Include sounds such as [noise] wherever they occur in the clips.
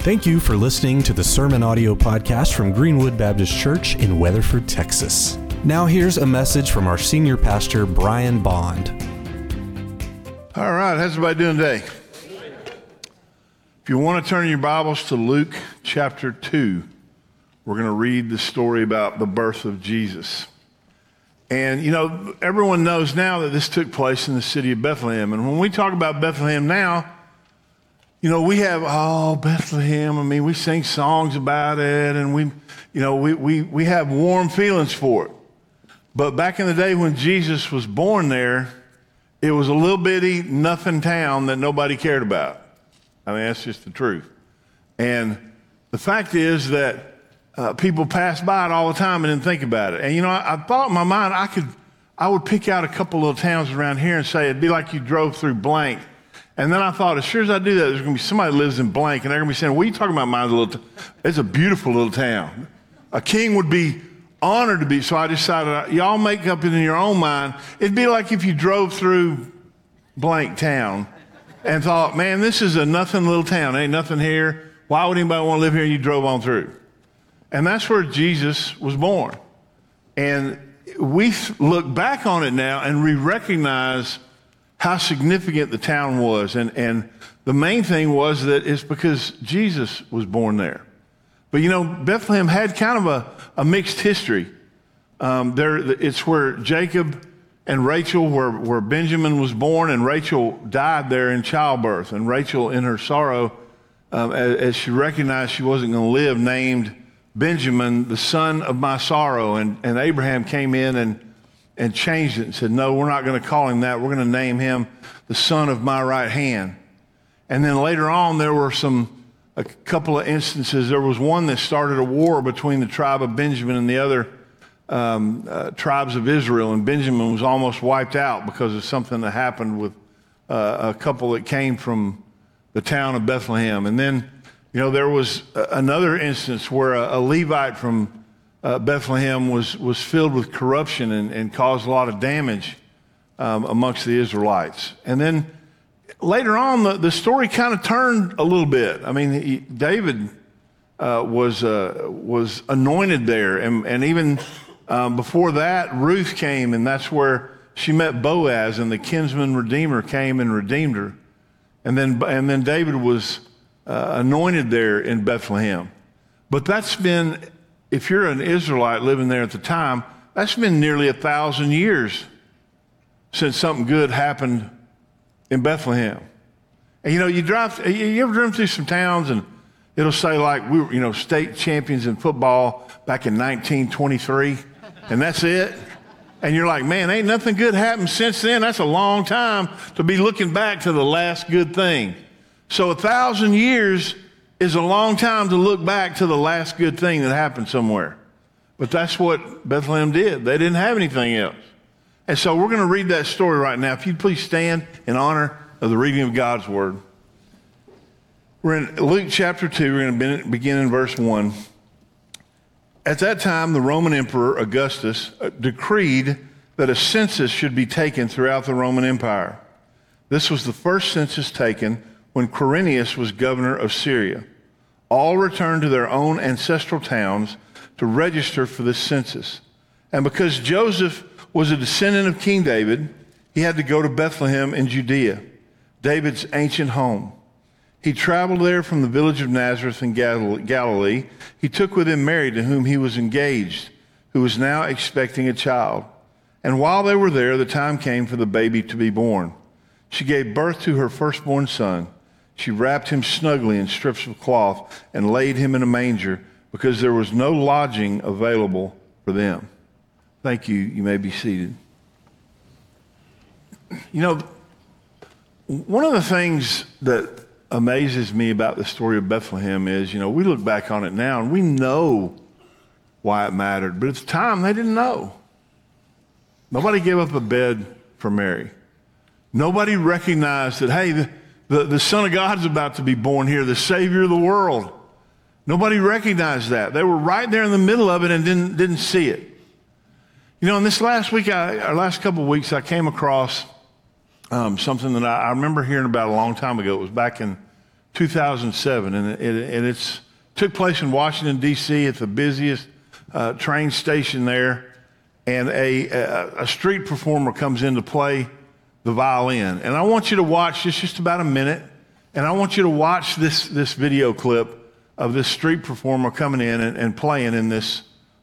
Thank you for listening to the Sermon Audio Podcast from Greenwood Baptist Church in Weatherford, Texas. Now, here's a message from our senior pastor, Brian Bond. All right, how's everybody doing today? If you want to turn your Bibles to Luke chapter 2, we're going to read the story about the birth of Jesus. And, you know, everyone knows now that this took place in the city of Bethlehem. And when we talk about Bethlehem now, you know, we have, oh, Bethlehem. I mean, we sing songs about it and we, you know, we, we, we have warm feelings for it. But back in the day when Jesus was born there, it was a little bitty, nothing town that nobody cared about. I mean, that's just the truth. And the fact is that uh, people pass by it all the time and didn't think about it. And, you know, I, I thought in my mind I could, I would pick out a couple little towns around here and say it'd be like you drove through blank and then I thought, as sure as I do that, there's going to be somebody lives in blank, and they're going to be saying, What are you talking about, mine's a little t-? It's a beautiful little town. A king would be honored to be. So I decided, uh, y'all make up it in your own mind. It'd be like if you drove through blank town and thought, Man, this is a nothing little town. Ain't nothing here. Why would anybody want to live here? And you drove on through. And that's where Jesus was born. And we look back on it now and we recognize how significant the town was. And, and the main thing was that it's because Jesus was born there. But you know, Bethlehem had kind of a, a mixed history. Um, there, it's where Jacob and Rachel, where, where Benjamin was born, and Rachel died there in childbirth. And Rachel, in her sorrow, um, as, as, she recognized she wasn't going to live, named Benjamin the son of my sorrow. And, and Abraham came in and and changed it and said, No, we're not going to call him that. We're going to name him the son of my right hand. And then later on, there were some, a couple of instances. There was one that started a war between the tribe of Benjamin and the other um, uh, tribes of Israel. And Benjamin was almost wiped out because of something that happened with uh, a couple that came from the town of Bethlehem. And then, you know, there was another instance where a, a Levite from uh, Bethlehem was, was filled with corruption and, and caused a lot of damage um, amongst the Israelites. And then later on, the, the story kind of turned a little bit. I mean, he, David uh, was, uh, was anointed there. And, and even um, before that, Ruth came, and that's where she met Boaz, and the kinsman redeemer came and redeemed her. And then, and then David was uh, anointed there in Bethlehem. But that's been if you're an Israelite living there at the time, that's been nearly a thousand years since something good happened in Bethlehem. And you know, you drive, you ever driven through some towns and it'll say like we were, you know, state champions in football back in 1923, and that's it. And you're like, man, ain't nothing good happened since then. That's a long time to be looking back to the last good thing. So a thousand years is a long time to look back to the last good thing that happened somewhere. But that's what Bethlehem did. They didn't have anything else. And so we're going to read that story right now. If you'd please stand in honor of the reading of God's word. We're in Luke chapter 2. We're going to begin in verse 1. At that time, the Roman Emperor Augustus uh, decreed that a census should be taken throughout the Roman Empire. This was the first census taken when Quirinius was governor of Syria. All returned to their own ancestral towns to register for the census. And because Joseph was a descendant of King David, he had to go to Bethlehem in Judea, David's ancient home. He traveled there from the village of Nazareth in Galilee. He took with him Mary, to whom he was engaged, who was now expecting a child. And while they were there, the time came for the baby to be born. She gave birth to her firstborn son she wrapped him snugly in strips of cloth and laid him in a manger because there was no lodging available for them. Thank you. You may be seated. You know, one of the things that amazes me about the story of Bethlehem is, you know, we look back on it now and we know why it mattered, but at the time they didn't know. Nobody gave up a bed for Mary. Nobody recognized that, hey, the, the Son of God is about to be born here, the Savior of the world. Nobody recognized that. They were right there in the middle of it and didn't, didn't see it. You know, in this last week, I, our last couple of weeks, I came across um, something that I, I, remember hearing about a long time ago. It was back in 2007, and, it, it's took place in Washington D.C. at the busiest uh, train station there, and a, a, a street performer comes in to play the violin. And I want you to watch this just about a minute, and I want you to watch this this video clip of this street performer coming in and, and playing in this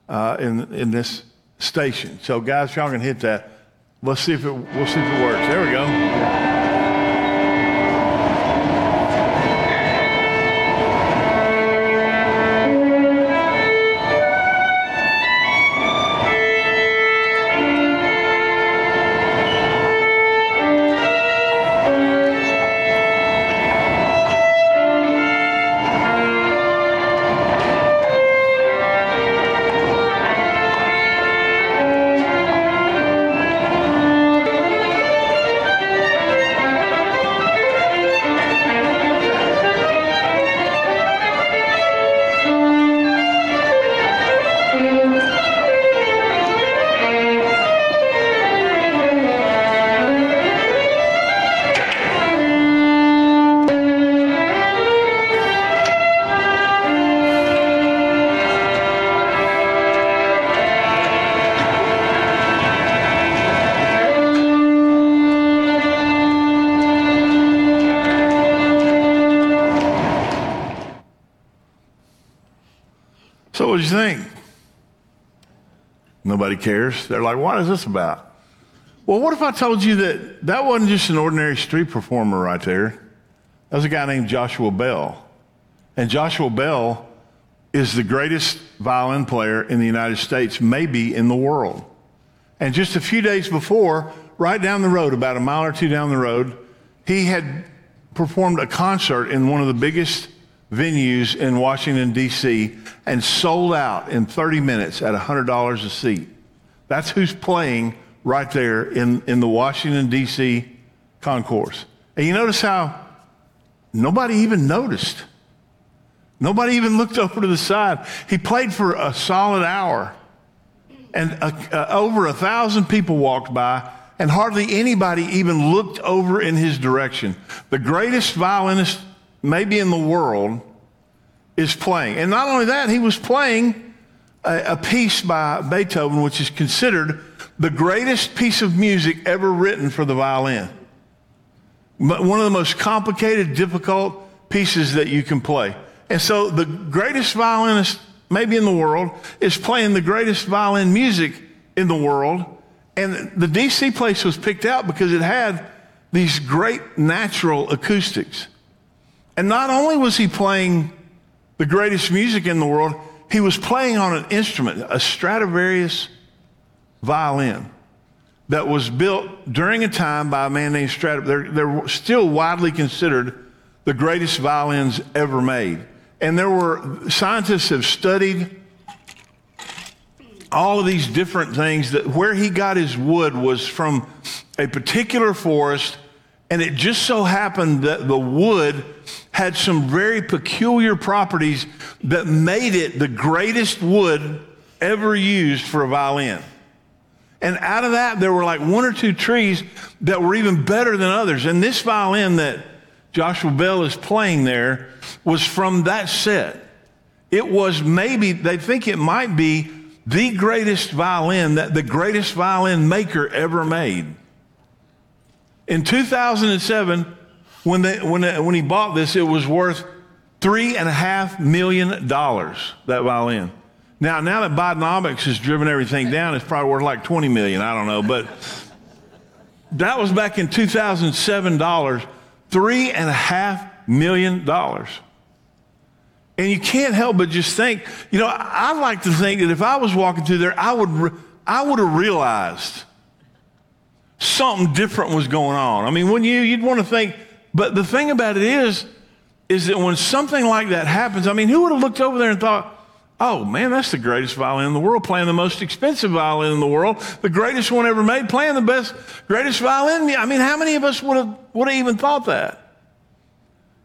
uh, in in this station. So, guys, y'all can hit that. Let's see if it we'll see if it works. There we go. What do you think? Nobody cares. They're like, what is this about? Well, what if I told you that that wasn't just an ordinary street performer right there? That was a guy named Joshua Bell. And Joshua Bell is the greatest violin player in the United States, maybe in the world. And just a few days before, right down the road, about a mile or two down the road, he had performed a concert in one of the biggest venues in Washington, D.C., and sold out in 30 minutes at $100 a seat. That's who's playing right there in, in the Washington, D.C. concourse. And you notice how nobody even noticed. Nobody even looked over to the side. He played for a solid hour, and a, a, over a thousand people walked by, and hardly anybody even looked over in his direction. The greatest violinist maybe in the world, is playing. And not only that, he was playing a, a, piece by Beethoven, which is considered the greatest piece of music ever written for the violin. One of the most complicated, difficult pieces that you can play. And so the greatest violinist, maybe in the world, is playing the greatest violin music in the world. And the DC place was picked out because it had these great natural acoustics. And not only was he playing the greatest music in the world, he was playing on an instrument, a Stradivarius violin that was built during a time by a man named Stradivarius. They're, they're still widely considered the greatest violins ever made. And there were scientists have studied all of these different things that where he got his wood was from a particular forest and it just so happened that the wood had some very peculiar properties that made it the greatest wood ever used for a violin. And out of that, there were like one or two trees that were even better than others. And this violin that Joshua Bell is playing there was from that set. It was maybe, they think it might be the greatest violin that the greatest violin maker ever made. In 2007, when, they, when, uh, when he bought this, it was worth three and a half million dollars, that violin. Now, now that Bidenomics has driven everything down, it's probably worth like 20 million. I don't know. But that was back in 2007 dollars, three and a half million dollars. And you can't help but just think, you know, I like to think that if I was walking through there, I would, I would have realized something different was going on. I mean, when you, you'd want to think, but the thing about it is, is that when something like that happens, I mean, who would have looked over there and thought, oh man, that's the greatest violin in the world, playing the most expensive violin in the world, the greatest one ever made, playing the best, greatest violin. I mean, how many of us would have, would have even thought that?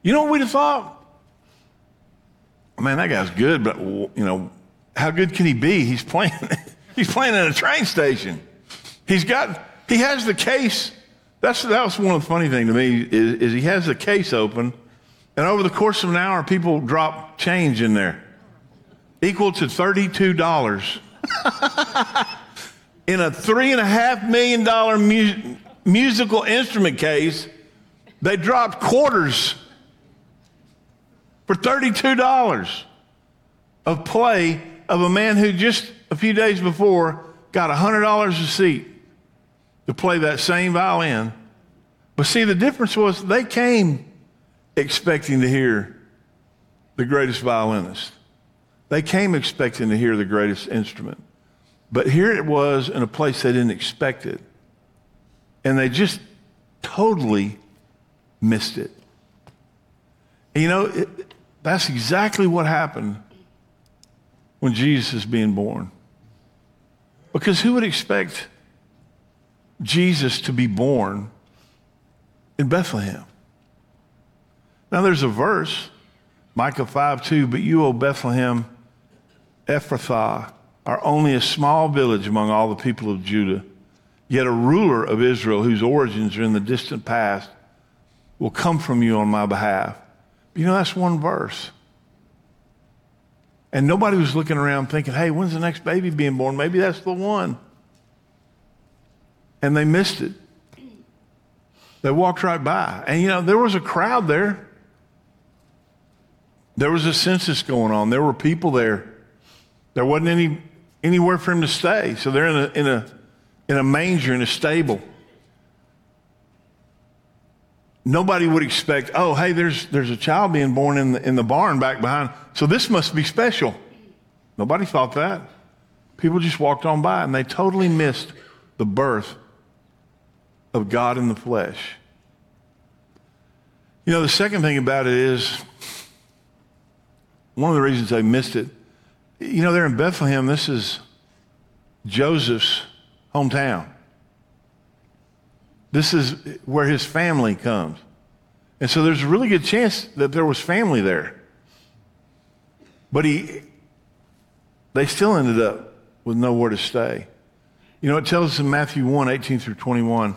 You know what we'd have thought? Man, that guy's good, but you know, how good can he be? He's playing, [laughs] he's playing at a train station. He's got he has the case. That's, that was one of the funny things to me is, is he has the case open And over the course of an hour, people drop change in there, equal to $32. [laughs] in a $3.5 million mu- musical instrument case, they dropped quarters for $32 of play of a man who just a few days before got $100 a seat to play that same violin. But see, the difference was they came expecting to hear the greatest violinist. They came expecting to hear the greatest instrument. But here it was in a place they didn't expect it. And they just totally missed it. And you know, it, that's exactly what happened when Jesus is being born. Because who would expect Jesus to be born in Bethlehem? Now there's a verse, Micah 5 2, but you, O Bethlehem, Ephrathah, are only a small village among all the people of Judah. Yet a ruler of Israel, whose origins are in the distant past, will come from you on my behalf. You know, that's one verse. And nobody was looking around thinking, hey, when's the next baby being born? Maybe that's the one. And they missed it. They walked right by. And you know, there was a crowd there. There was a census going on. There were people there. There wasn't any anywhere for him to stay. So they're in a in a in a manger in a stable. Nobody would expect, oh, hey, there's there's a child being born in the in the barn back behind. So this must be special. Nobody thought that. People just walked on by and they totally missed the birth of God in the flesh. You know, the second thing about it is one of the reasons I missed it you know, they're in Bethlehem. This is Joseph's hometown. This is where his family comes. And so there's a really good chance that there was family there. But he, they still ended up with nowhere to stay. You know, it tells us in Matthew 1 18 through 21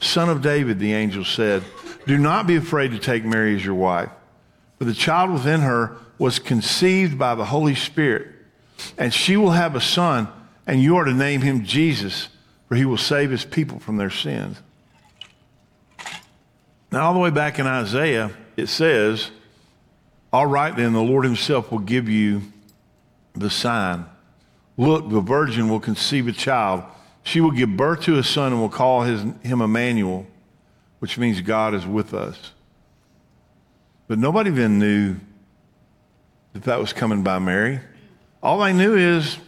son of David, the angel said, Do not be afraid to take Mary as your wife, for the child within her was conceived by the Holy Spirit and she will have a son, and you are to name him Jesus, for he will save his people from their sins. Now, all the way back in Isaiah, it says, All right, then, the Lord himself will give you the sign. Look, the virgin will conceive a child. She will give birth to a son and will call his, him Emmanuel, which means God is with us. But nobody then knew that that was coming by Mary. All I knew is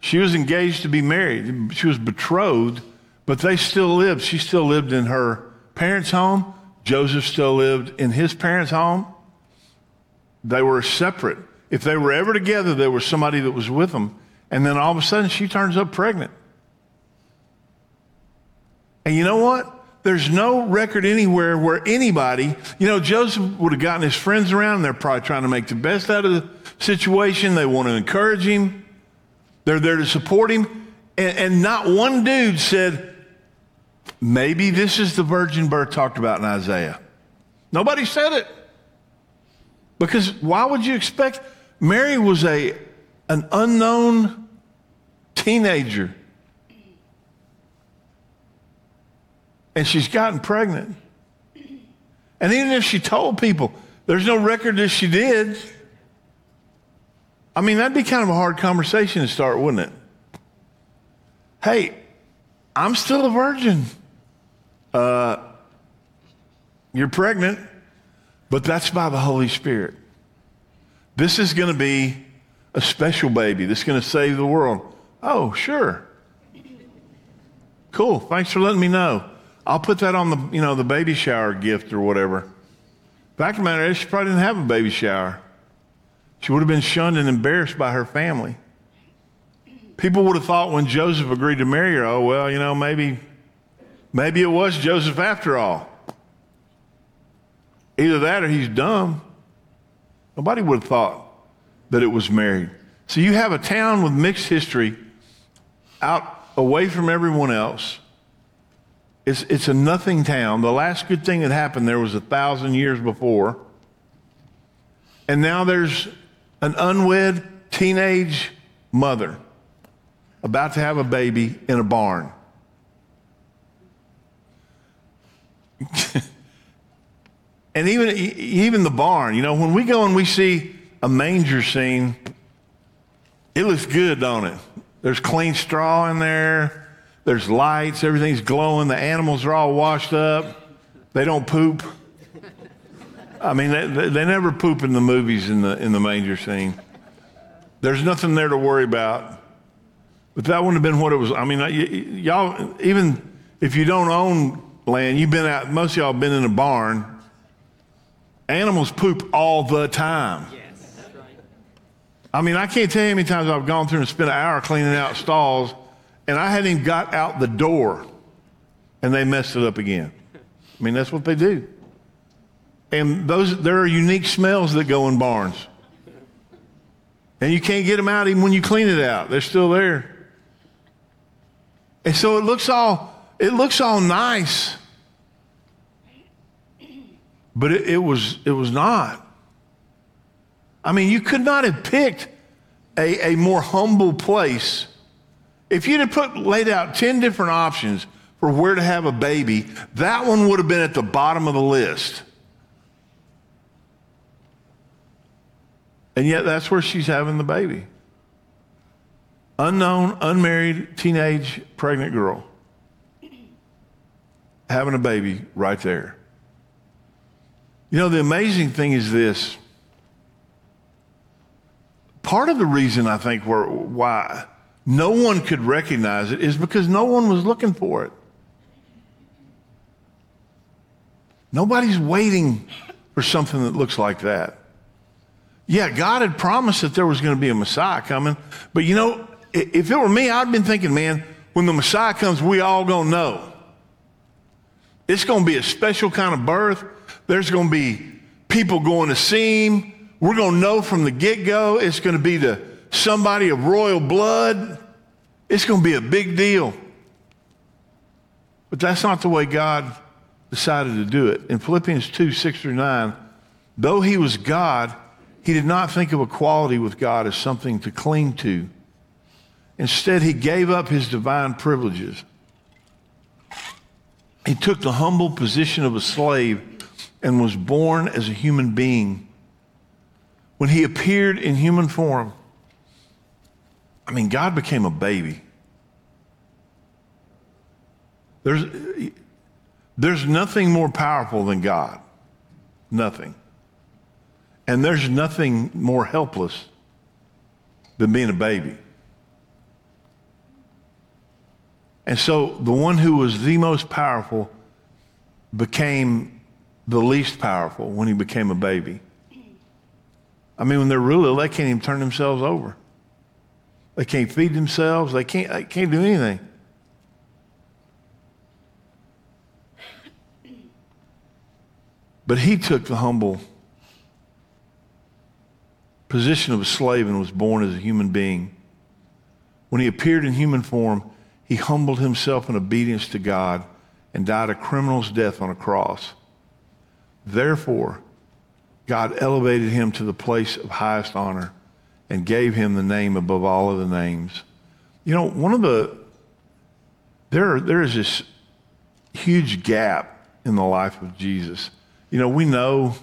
she was engaged to be married. She was betrothed, but they still lived. She still lived in her parents' home. Joseph still lived in his parents' home. They were separate. If they were ever together, there was somebody that was with them. And then all of a sudden, she turns up pregnant. And you know what? There's no record anywhere where anybody, you know, Joseph would have gotten his friends around. And They're probably trying to make the best out of the situation. They want to encourage him. They're there to support him. And, and not one dude said, maybe this is the virgin birth talked about in Isaiah. Nobody said it. Because why would you expect? Mary was a, an unknown teenager. And she's gotten pregnant. And even if she told people, there's no record that she did. I mean, that'd be kind of a hard conversation to start, wouldn't it? Hey, I'm still a virgin. Uh, you're pregnant, but that's by the Holy Spirit. This is going to be a special baby that's going to save the world. Oh, sure. Cool. Thanks for letting me know. I'll put that on the, you know, the baby shower gift or whatever. Fact of the matter is, she probably didn't have a baby shower. She would have been shunned and embarrassed by her family. People would have thought when Joseph agreed to marry her, oh, well, you know, maybe, maybe it was Joseph after all. Either that or he's dumb. Nobody would have thought that it was married. So you have a town with mixed history out away from everyone else. It's, it's a nothing town. The last good thing that happened there was a thousand years before. And now there's an unwed teenage mother about to have a baby in a barn. [laughs] and even, even the barn, you know, when we go and we see a manger scene, it looks good, don't it? There's clean straw in there. There's lights. Everything's glowing. The animals are all washed up. They don't poop. I mean, they, they never poop in the movies in the, in the manger scene. There's nothing there to worry about. But that wouldn't have been what it was. I mean, y- y'all, even if you don't own land, you've been out, most of y'all have been in a barn. Animals poop all the time. Yes, that's right. I mean, I can't tell you how many times I've gone through and spent an hour cleaning out stalls, and I hadn't even got out the door, and they messed it up again. I mean, that's what they do. And those, there are unique smells that go in barns. And you can't get them out even when you clean it out. They're still there. And so it looks all, it looks all nice. But it, it was, it was not. I mean, you could not have picked a, a more humble place. If you'd have put, laid out 10 different options for where to have a baby, that one would have been at the bottom of the list. And yet that's where she's having the baby unknown, unmarried, teenage, pregnant girl having a baby right there. You know, the amazing thing is this. Part of the reason I think why no one could recognize it is because no one was looking for it. Nobody's waiting for something that looks like that. Yeah, God had promised that there was going to be a Messiah coming, but you know, if it were me, I'd been thinking, man, when the Messiah comes, we all gonna know. It's gonna be a special kind of birth. There's gonna be people going to see him. We're gonna know from the get-go it's gonna be to somebody of royal blood. It's gonna be a big deal. But that's not the way God decided to do it. In Philippians 2, 6 through 9, though he was God, he did not think of equality with God as something to cling to Instead, he gave up his divine privileges. He took the humble position of a slave and was born as a human being. When he appeared in human form, I mean, God became a baby. There's, there's nothing more powerful than God. Nothing. And there's nothing more helpless than being a baby. And so the one who was the most powerful became the least powerful when he became a baby. I mean, when they're little, they can't even turn themselves over. They can't feed themselves. They can't, they can't do anything. But he took the humble position of a slave and was born as a human being. When he appeared in human form, he humbled himself in obedience to God and died a criminal's death on a cross. Therefore, God elevated him to the place of highest honor and gave him the name above all of the names. You know, one of the, there, there is this huge gap in the life of Jesus. You know, we know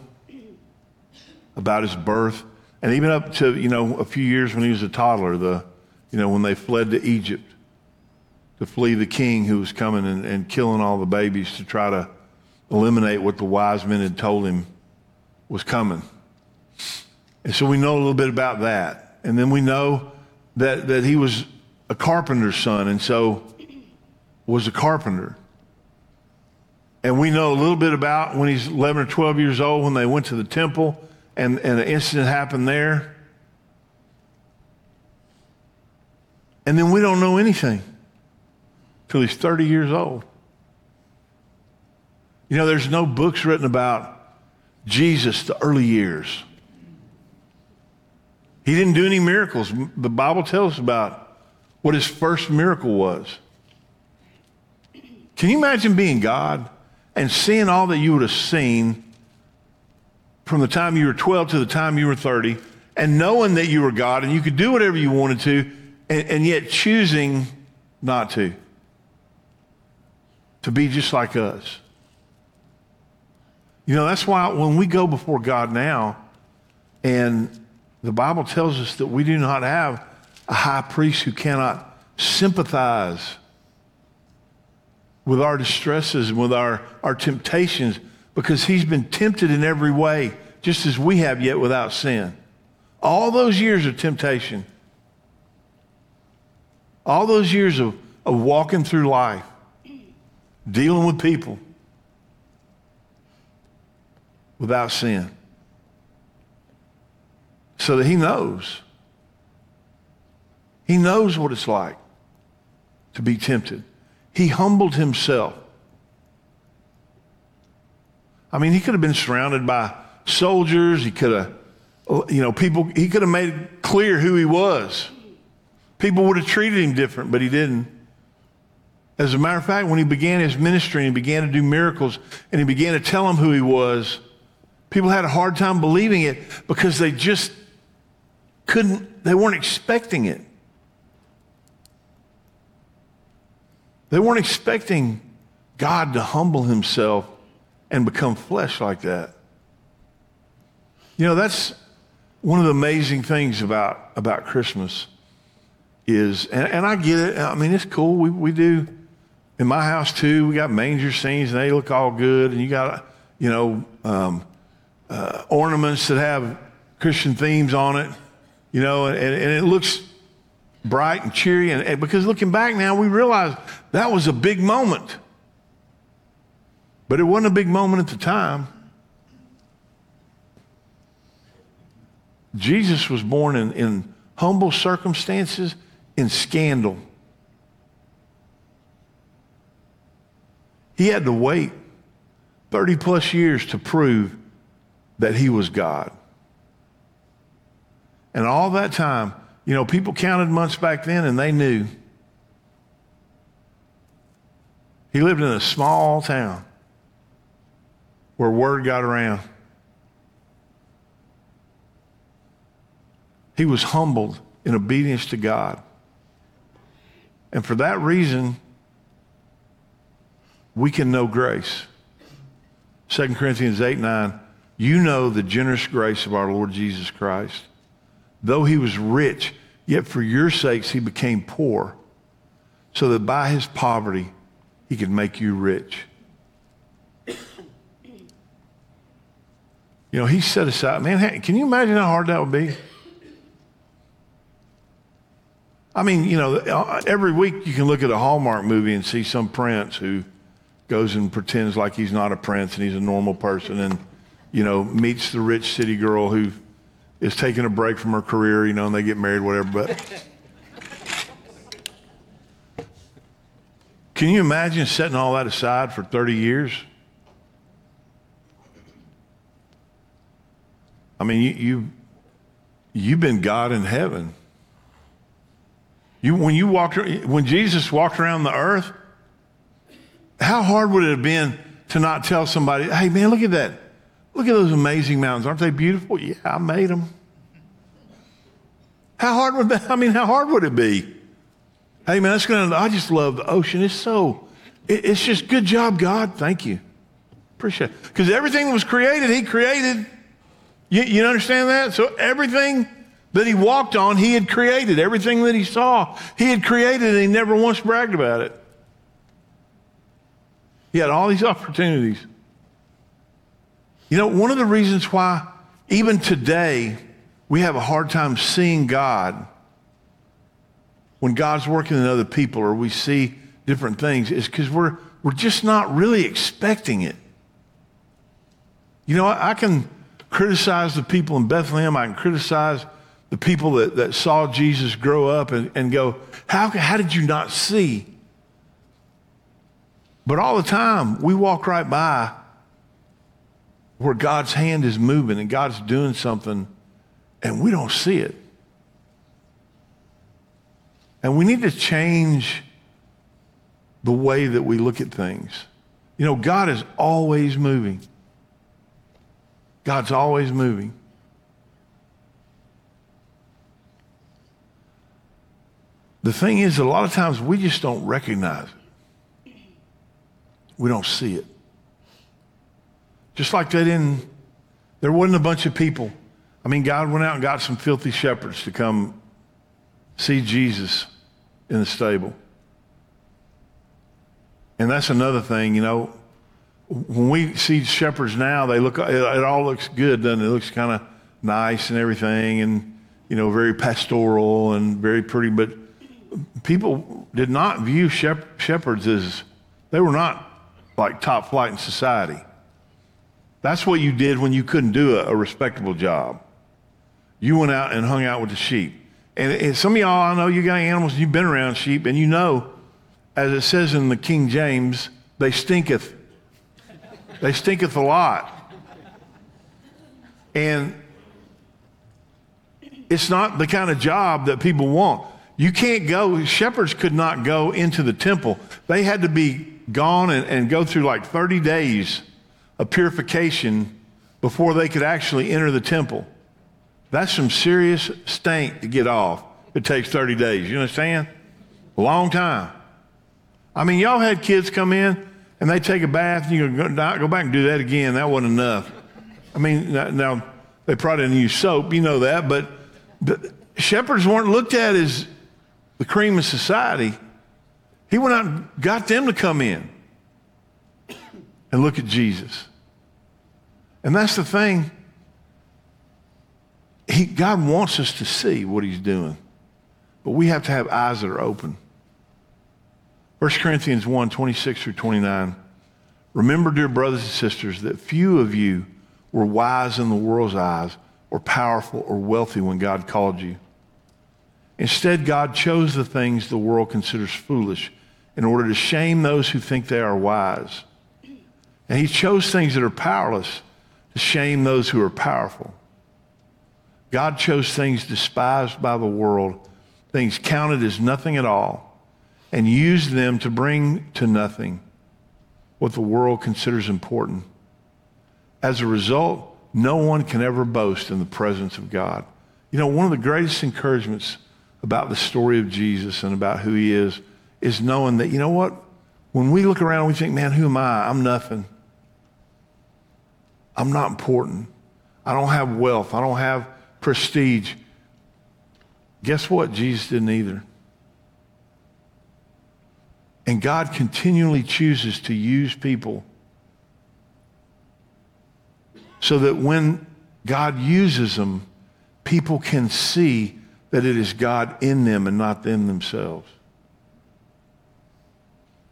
about his birth, and even up to, you know, a few years when he was a toddler, the, you know, when they fled to Egypt to flee the king who was coming and, and killing all the babies to try to eliminate what the wise men had told him was coming. And so we know a little bit about that. And then we know that, that he was a carpenter's son, and so was a carpenter. And we know a little bit about when he's 11 or 12 years old when they went to the temple and, and the incident happened there. And then we don't know anything till he's 30 years old. You know, there's no books written about Jesus, the early years. He didn't do any miracles. The Bible tells us about what his first miracle was. Can you imagine being God and seeing all that you would have seen from the time you were 12 to the time you were 30 and knowing that you were God and you could do whatever you wanted to and, and yet choosing not to? To be just like us. You know, that's why when we go before God now, and the Bible tells us that we do not have a high priest who cannot sympathize with our distresses and with our, our temptations because he's been tempted in every way, just as we have yet without sin. All those years of temptation, all those years of, of walking through life, dealing with people, without sin. So that he knows. He knows what it's like to be tempted. He humbled himself. I mean, he could have been surrounded by soldiers. He could have, you know, people, he could have made clear who he was. People would have treated him different, but he didn't. As a matter of fact, when he began his ministry and he began to do miracles and he began to tell them who he was, People had a hard time believing it because they just couldn't, they weren't expecting it. They weren't expecting God to humble himself and become flesh like that. You know, that's one of the amazing things about, about Christmas is, and, and I get it. I mean, it's cool. We, we do, in my house too, we got manger scenes and they look all good. And you got, you know, um, uh, ornaments that have Christian themes on it, you know, and, and it looks bright and cheery. And, and because looking back now, we realize that was a big moment. But it wasn't a big moment at the time. Jesus was born in, in humble circumstances, in scandal. He had to wait 30 plus years to prove that he was God. And all that time, you know, people counted months back then and they knew. He lived in a small town where word got around. He was humbled in obedience to God. And for that reason, we can know grace. 2 Corinthians 8 9 you know the generous grace of our Lord Jesus Christ. Though he was rich, yet for your sakes he became poor, so that by his poverty he could make you rich. You know, he set aside, man, can you imagine how hard that would be? I mean, you know, uh, every week you can look at a Hallmark movie and see some prince who goes and pretends like he's not a prince and he's a normal person and you know, meets the rich city girl who is taking a break from her career, you know, and they get married, whatever. But can you imagine setting all that aside for 30 years? I mean, you, you you've been God in heaven. You, when you walked, when Jesus walked around the earth, how hard would it have been to not tell somebody, "Hey, man, look at that." Look at those amazing mountains. Aren't they beautiful? Yeah, I made them. How hard would that, I mean, how hard would it be? Hey, man, that's to, I just love the ocean. It's so, it, it's just good job, God. Thank you. Appreciate it. Because everything that was created, He created. You, you understand that? So everything that He walked on, He had created. Everything that He saw, He had created, and He never once bragged about it. He had all these opportunities. You know, one of the reasons why even today we have a hard time seeing God when God's working in other people or we see different things is because we're, we're just not really expecting it. You know, I, can criticize the people in Bethlehem, I can criticize the the people that, that saw Jesus grow up and, and go, how, how did you not see? But all the time, we walk right by where God's hand is moving and God's doing something, and we don't see it. And we need to change the way that we look at things. You know, God is always moving. God's always moving. The thing is, a lot of times we just don't recognize it. We don't see it. Just like they didn't, there wasn't a bunch of people. I mean, God went out and got some filthy shepherds to come see Jesus in the stable. And that's another thing, you know. When we see shepherds now, they look, it, all looks good, doesn't it? It looks kind of nice and everything and, you know, very pastoral and very pretty. But people did not view shep- shepherds as, they were not like top flight in society. That's what you did when you couldn't do a, a respectable job. You went out and hung out with the sheep. And, and some of y'all, I know you got animals, you've been around sheep, and you know, as it says in the King James, they stinketh. They stinketh a lot. And it's not the kind of job that people want. You can't go, shepherds could not go into the temple. They had to be gone and, and go through like 30 days of purification before they could actually enter the temple. That's some serious stank to get off. It takes 30 days. You understand? A long time. I mean, y'all had kids come in and they take a bath and you go, go back and do that again. That wasn't enough. I mean, now they probably didn't use soap, you know that, but shepherds weren't looked at as the cream of society. He went out and got them to come in and look at Jesus. And that's the thing. He, God wants us to see what he's doing, but we have to have eyes that are open. 1 Corinthians 1 26 through 29. Remember, dear brothers and sisters, that few of you were wise in the world's eyes, or powerful, or wealthy when God called you. Instead, God chose the things the world considers foolish in order to shame those who think they are wise. And he chose things that are powerless to shame those who are powerful. God chose things despised by the world, things counted as nothing at all, and used them to bring to nothing what the world considers important. As a result, no one can ever boast in the presence of God. You know, one of the greatest encouragements about the story of Jesus and about who he is is knowing that, you know what? When we look around, we think, man, who am I? I'm nothing. I'm not important. I don't have wealth. I don't have prestige. Guess what? Jesus didn't either. And God continually chooses to use people so that when God uses them, people can see that it is God in them and not them themselves.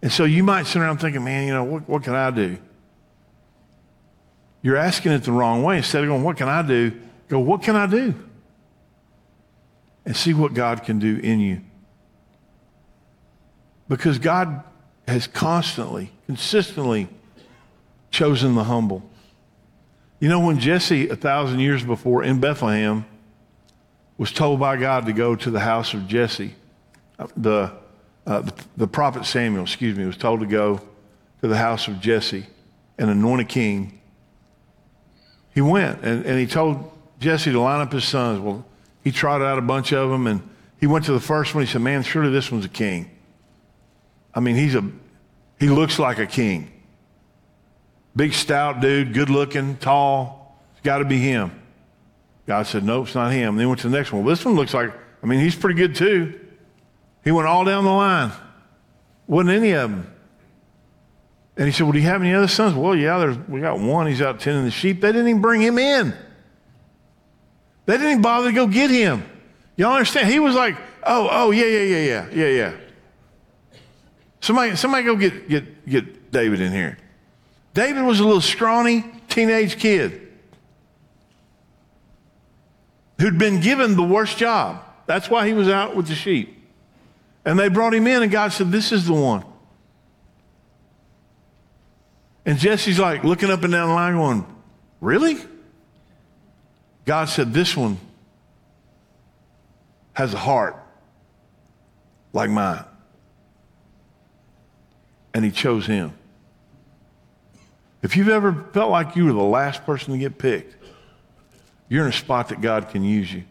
And so you might sit around thinking, man, you know, what, what can I do? You're asking it the wrong way. Instead of going, what can I do? Go, what can I do? And see what God can do in you. Because God has constantly, consistently chosen the humble. You know, when Jesse, a thousand years before in Bethlehem, was told by God to go to the house of Jesse, uh, the, uh, the, the prophet Samuel, excuse me, was told to go to the house of Jesse and anoint a king he went and, and he told Jesse to line up his sons. Well, he trotted out a bunch of them and he went to the first one. He said, Man, surely this one's a king. I mean, he's a, he looks like a king. Big, stout dude, good looking, tall. It's got to be him. God said, Nope, it's not him. And then he went to the next one. Well, this one looks like, I mean, he's pretty good too. He went all down the line. Wasn't any of them. And he said, Well, do you have any other sons? Well, yeah, there's, we got one. He's out tending the sheep. They didn't even bring him in. They didn't bother to go get him. Y'all understand? He was like, Oh, oh, yeah, yeah, yeah, yeah, yeah, yeah. Somebody, somebody go get, get, get David in here. David was a little scrawny teenage kid. who'd been given the worst job. That's why he was out with the sheep. And they brought him in, and God said, This is the one. And Jesse's like looking up and down the line, going, Really? God said, This one has a heart like mine. And he chose him. If you've ever felt like you were the last person to get picked, you're in a spot that God can use you.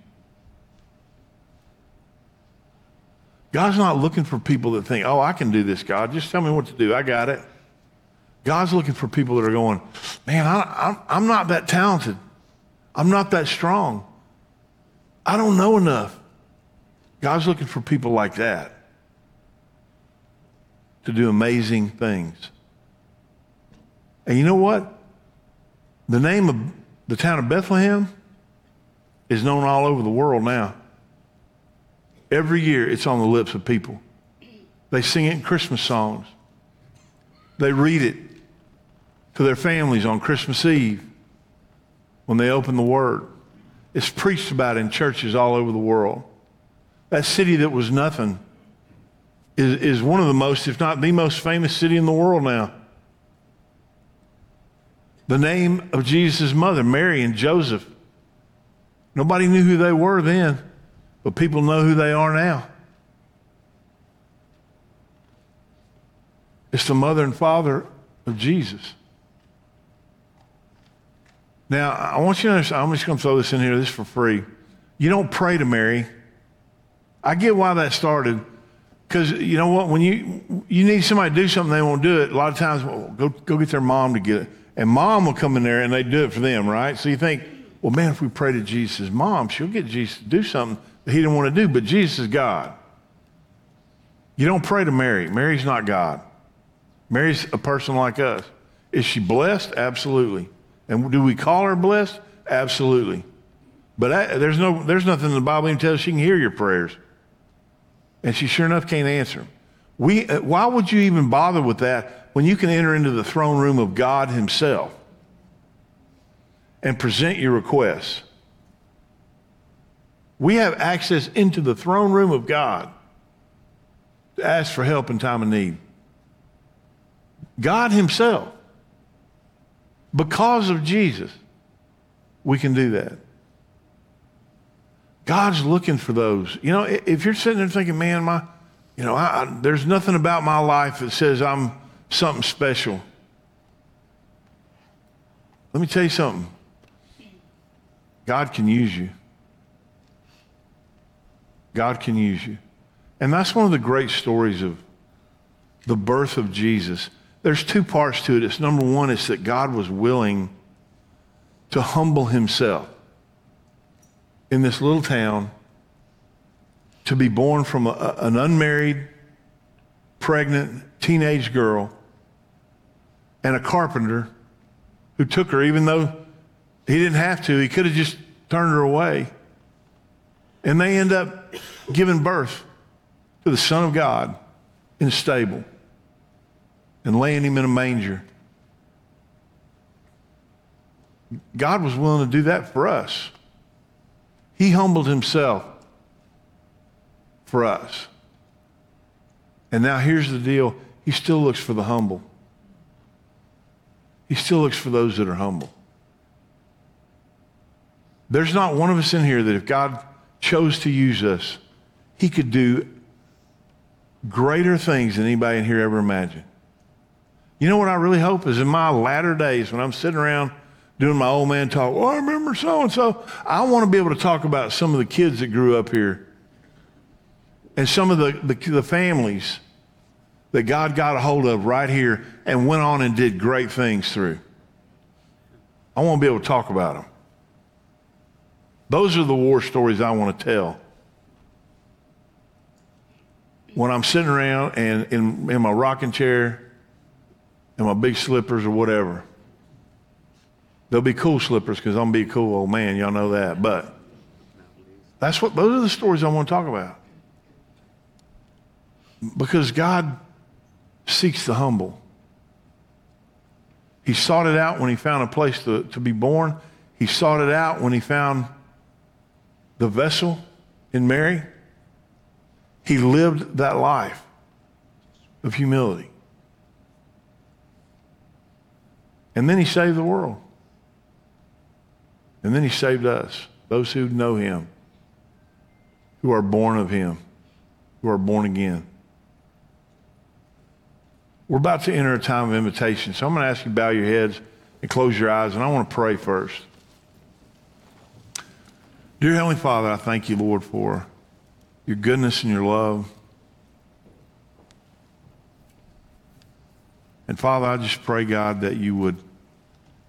God's not looking for people that think, oh, I can do this, God. Just tell me what to do. I got it. God's looking for people that are going, man, I, am not that talented. I'm not that strong. I don't know enough. God's looking for people like that to do amazing things. And you know what? The name of the town of Bethlehem is known all over the world now. Every year it's on the lips of people. They sing it in Christmas songs. They read it to their families on Christmas Eve when they open the Word. It's preached about in churches all over the world. That city that was nothing is, is one of the most, if not the most famous city in the world now. The name of Jesus' mother, Mary and Joseph. Nobody knew who they were then, but people know who they are now. It's the mother and father of Jesus. Now, I want you to understand, I'm just going to throw this in here, this for free. You don't pray to Mary. I get why that started. Because you know what, when you you need somebody to do something, they won't do it. A lot of times, well, go go get their mom to get it, and mom will come in there and they do it for them, right? So you think, well, man, if we pray to Jesus' mom, she'll get Jesus to do something that he didn't want to do. But Jesus is God. You don't pray to Mary. Mary's not God. Mary's a person like us. Is she blessed? Absolutely. And do we call her blessed? Absolutely. But I, there's no there's nothing in the Bible that tells she can hear your prayers. And she sure enough can't answer them. We, uh, why would you even bother with that when you can enter into the throne room of God Himself and present your requests? We have access into the throne room of God to ask for help in time of need. God Himself. Because of Jesus, we can do that. God's looking for those. You know, if you're sitting there thinking, man, my, you know, I, I, there's nothing about my life that says I'm something special. Let me tell you something. God can use you. God can use you. And that's one of the great stories of the birth of Jesus. There's two parts to it. It's number one, is that God was willing to humble himself in this little town to be born from a, an unmarried, pregnant teenage girl and a carpenter who took her, even though he didn't have to. He could have just turned her away. And they end up giving birth to the Son of God in a stable and laying him in a manger. God was willing to do that for us. He humbled himself for us. And now here's the deal He still looks for the humble, He still looks for those that are humble. There's not one of us in here that if God chose to use us, He could do greater things than anybody in here ever imagined. You know what I really hope is in my latter days when I'm sitting around doing my old man talk. Well, I remember so and so. I want to be able to talk about some of the kids that grew up here and some of the, the, the families that God got a hold of right here and went on and did great things through. I want to be able to talk about them. Those are the war stories I want to tell. When I'm sitting around and in, in my rocking chair and my big slippers or whatever, They'll be cool slippers because I'm be a cool old man. Y'all know that. But that's what, those are the stories I want to talk about. Because God seeks the humble. He sought it out when he found a place to, to be born. He sought it out when he found the vessel in Mary, he lived that life of humility. And then he saved the world. And then he saved us, those who know him, who are born of him, who are born again. We're about to enter a time of invitation. So I'm going to ask you to bow your heads and close your eyes, and I want to pray first. Dear Heavenly Father, I thank you, Lord, for your goodness and your love. And Father, I just pray, God, that you would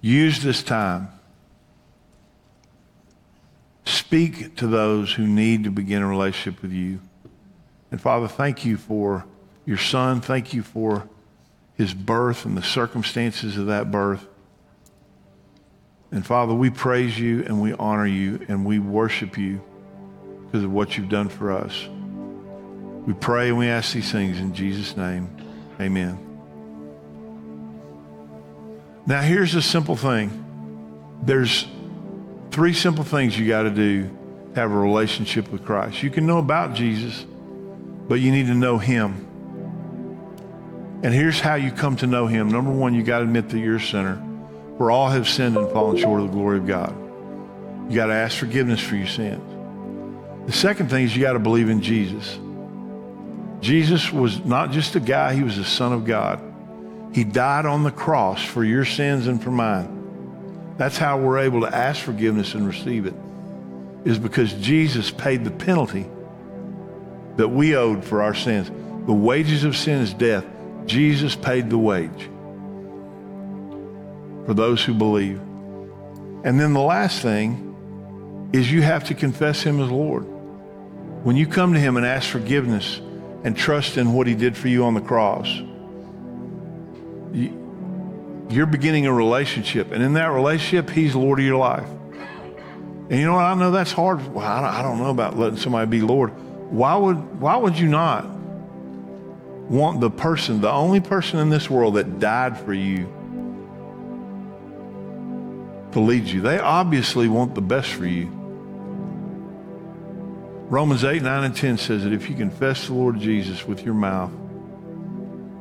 use this time. Speak to those who need to begin a relationship with you. And Father, thank you for your son. Thank you for his birth and the circumstances of that birth. And Father, we praise you and we honor you and we worship you because of what you've done for us. We pray and we ask these things in Jesus' name. Amen. Now, here's a simple thing there's three simple things you got to do to have a relationship with Christ. You can know about Jesus, but you need to know him. And here's how you come to know him. Number one, you got to admit that you're a sinner. For all have sinned and fallen short of the glory of God. You got to ask forgiveness for your sins. The second thing is you got to believe in Jesus. Jesus was not just a guy, he was the Son of God. He died on the cross for your sins and for mine. That's how we're able to ask forgiveness and receive it, is because Jesus paid the penalty that we owed for our sins. The wages of sin is death. Jesus paid the wage for those who believe. And then the last thing is you have to confess him as Lord. When you come to him and ask forgiveness and trust in what he did for you on the cross, you're beginning a relationship. And in that relationship, he's Lord of your life. And you know what? I know that's hard. Well, I don't know about letting somebody be Lord. Why would, why would you not want the person, the only person in this world that died for you, to lead you? They obviously want the best for you. Romans 8, 9, and 10 says that if you confess the Lord Jesus with your mouth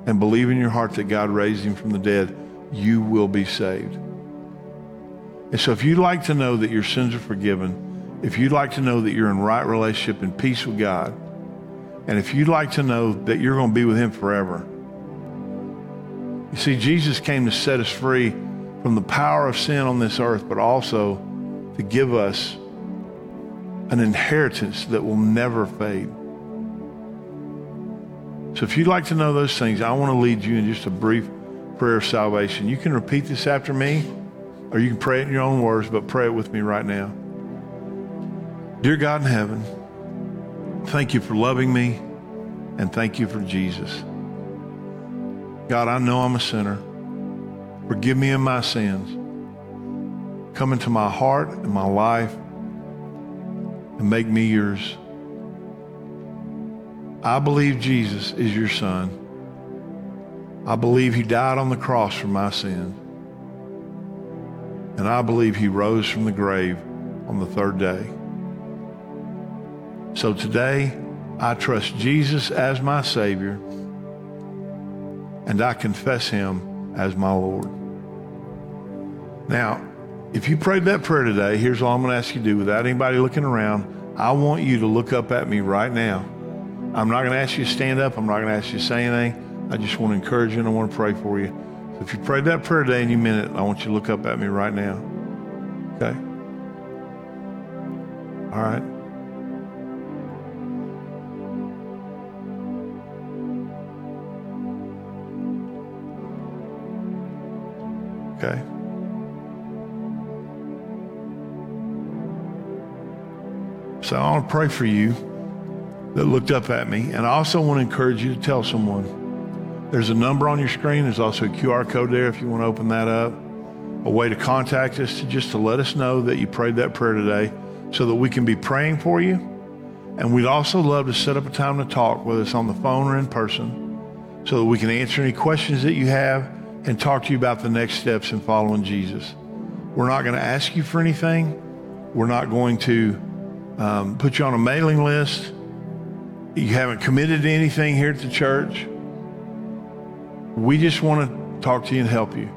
and believe in your heart that God raised him from the dead, you will be saved. And so if you'd like to know that your sins are forgiven, if you'd like to know that you're in right relationship and peace with God, and if you'd like to know that you're going to be with him forever, you see, Jesus came to set us free from the power of sin on this earth, but also to give us an inheritance that will never fade. So if you'd like to know those things, I want to lead you in just a brief prayer of salvation. You can repeat this after me, or you can pray it in your own words, but pray it with me right now. Dear God in heaven, thank you for loving me, and thank you for Jesus. God, I know I'm a sinner. Forgive me of my sins. Come into my heart and my life and make me yours. I believe Jesus is your son. I believe he died on the cross for my sin. And I believe he rose from the grave on the third day. So today, I trust Jesus as my Savior, and I confess him as my Lord. Now, if you prayed that prayer today, here's all I'm going to ask you to do without anybody looking around. I want you to look up at me right now. I'm not going to ask you to stand up. I'm not going to ask you to say anything. I just want to encourage you and I want to pray for you. So if you prayed that prayer today and you meant it, I want you to look up at me right now. Okay? All right. Okay. So I want to pray for you that looked up at me. And I also want to encourage you to tell someone there's a number on your screen. There's also a QR code there if you want to open that up. A way to contact us to just to let us know that you prayed that prayer today so that we can be praying for you. And we'd also love to set up a time to talk, whether it's on the phone or in person, so that we can answer any questions that you have and talk to you about the next steps in following Jesus. We're not going to ask you for anything. We're not going to um, put you on a mailing list. You haven't committed to anything here at the church. We just want to talk to you and help you.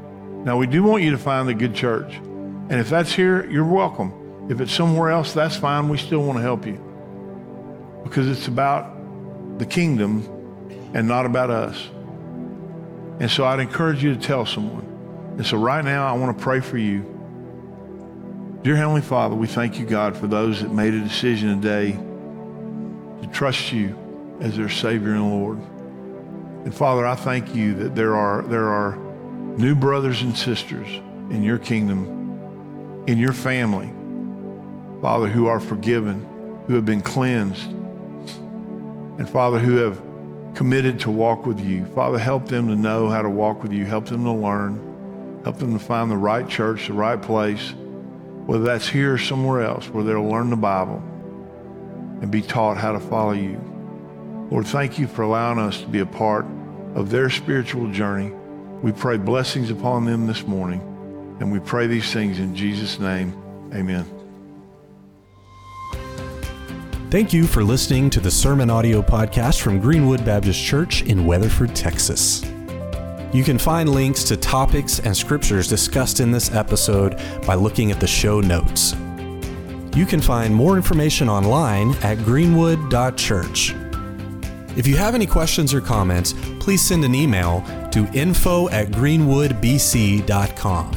Now, we do want you to find a good church. And if that's here, you're welcome. If it's somewhere else, that's fine. We still want to help you because it's about the kingdom and not about us. And so I'd encourage you to tell someone. And so right now, I want to pray for you. Dear Heavenly Father, we thank you, God, for those that made a decision today to trust you as their Savior and Lord. And Father, I thank you that there are, there are new brothers and sisters in your kingdom, in your family, Father, who are forgiven, who have been cleansed, and Father, who have committed to walk with you. Father, help them to know how to walk with you. Help them to learn. Help them to find the right church, the right place, whether that's here or somewhere else, where they'll learn the Bible and be taught how to follow you. Lord, thank you for allowing us to be a part of their spiritual journey. We pray blessings upon them this morning, and we pray these things in Jesus' name. Amen. Thank you for listening to the Sermon Audio Podcast from Greenwood Baptist Church in Weatherford, Texas. You can find links to topics and scriptures discussed in this episode by looking at the show notes. You can find more information online at greenwood.church. If you have any questions or comments, please send an email to info at greenwoodbc.com.